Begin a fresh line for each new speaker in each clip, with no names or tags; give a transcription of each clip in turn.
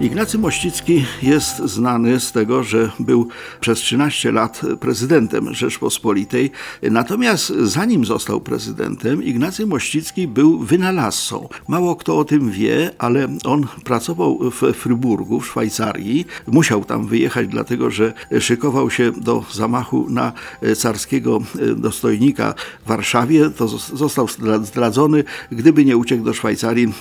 Ignacy Mościcki jest znany z tego, że był przez 13 lat prezydentem Rzeczpospolitej. Natomiast zanim został prezydentem, Ignacy Mościcki był wynalazcą. Mało kto o tym wie, ale on pracował w Fryburgu w Szwajcarii. Musiał tam wyjechać, dlatego że szykował się do zamachu na carskiego dostojnika w Warszawie. To został zdradzony. Gdyby nie uciekł do Szwajcarii,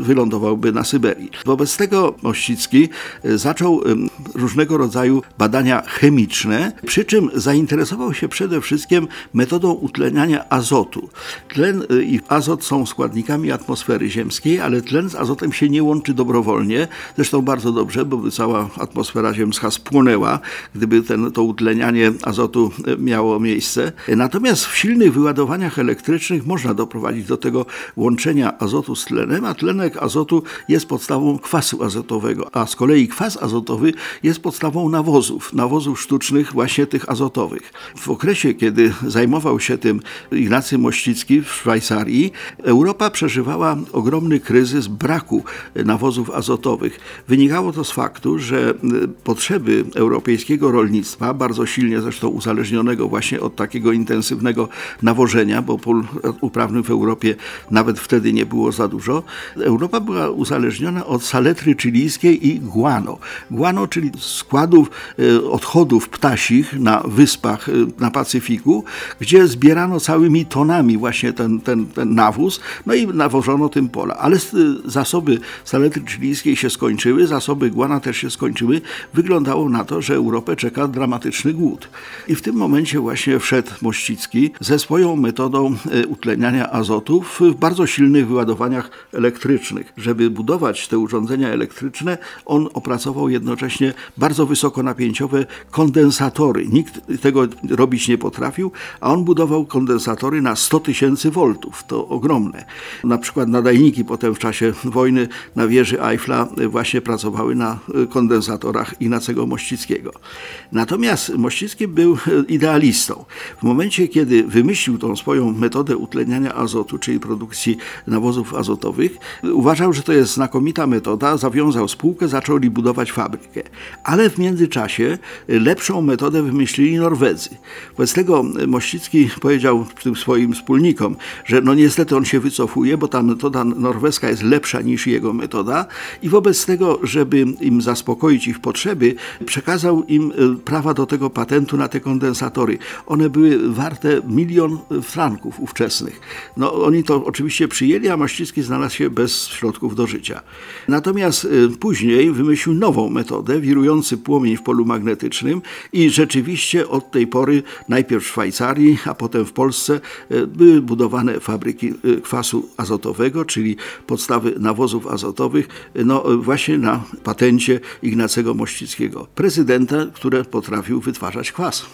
wylądowałby na Syberii. Wobec tego Mościcki e, zaczął różnego rodzaju badania chemiczne, przy czym zainteresował się przede wszystkim metodą utleniania azotu. Tlen e, i azot są składnikami atmosfery ziemskiej, ale tlen z azotem się nie łączy dobrowolnie. Zresztą bardzo dobrze, bo by cała atmosfera ziemska spłonęła, gdyby ten, to utlenianie azotu e, miało miejsce. Natomiast w silnych wyładowaniach elektrycznych można doprowadzić do tego łączenia azotu z tlenem, a tlenek azotu jest podstawą kwasu azotowego azotowego, a z kolei kwas azotowy jest podstawą nawozów, nawozów sztucznych właśnie tych azotowych. W okresie, kiedy zajmował się tym Ignacy Mościcki w Szwajcarii, Europa przeżywała ogromny kryzys braku nawozów azotowych. Wynikało to z faktu, że potrzeby europejskiego rolnictwa, bardzo silnie zresztą uzależnionego właśnie od takiego intensywnego nawożenia, bo pól uprawnych w Europie nawet wtedy nie było za dużo, Europa była uzależniona od saletry, czyli i guano. Guano, czyli składów e, odchodów ptasich na wyspach e, na Pacyfiku, gdzie zbierano całymi tonami właśnie ten, ten, ten nawóz, no i nawożono tym pola. Ale e, zasoby saletry chilijskiej się skończyły, zasoby guana też się skończyły. Wyglądało na to, że Europę czeka dramatyczny głód. I w tym momencie właśnie wszedł Mościcki ze swoją metodą utleniania azotu w bardzo silnych wyładowaniach elektrycznych. Żeby budować te urządzenia elektryczne, elektryczne, on opracował jednocześnie bardzo wysokonapięciowe kondensatory. Nikt tego robić nie potrafił, a on budował kondensatory na 100 tysięcy voltów. To ogromne. Na przykład nadajniki potem w czasie wojny na wieży Eiffla właśnie pracowały na kondensatorach Inacego Mościckiego. Natomiast Mościcki był idealistą. W momencie, kiedy wymyślił tą swoją metodę utleniania azotu, czyli produkcji nawozów azotowych, uważał, że to jest znakomita metoda, zawiązał zawiązał spółkę, zaczęli budować fabrykę. Ale w międzyczasie lepszą metodę wymyślili Norwedzy. Wobec tego Mościcki powiedział tym swoim wspólnikom, że no niestety on się wycofuje, bo ta metoda norweska jest lepsza niż jego metoda i wobec tego, żeby im zaspokoić ich potrzeby, przekazał im e, prawa do tego patentu na te kondensatory. One były warte milion franków ówczesnych. No oni to oczywiście przyjęli, a Mościcki znalazł się bez środków do życia. Natomiast e, Później wymyślił nową metodę, wirujący płomień w polu magnetycznym i rzeczywiście od tej pory najpierw w Szwajcarii, a potem w Polsce e, były budowane fabryki e, kwasu azotowego, czyli podstawy nawozów azotowych, e, no właśnie na patencie Ignacego Mościckiego, prezydenta, który potrafił wytwarzać kwas.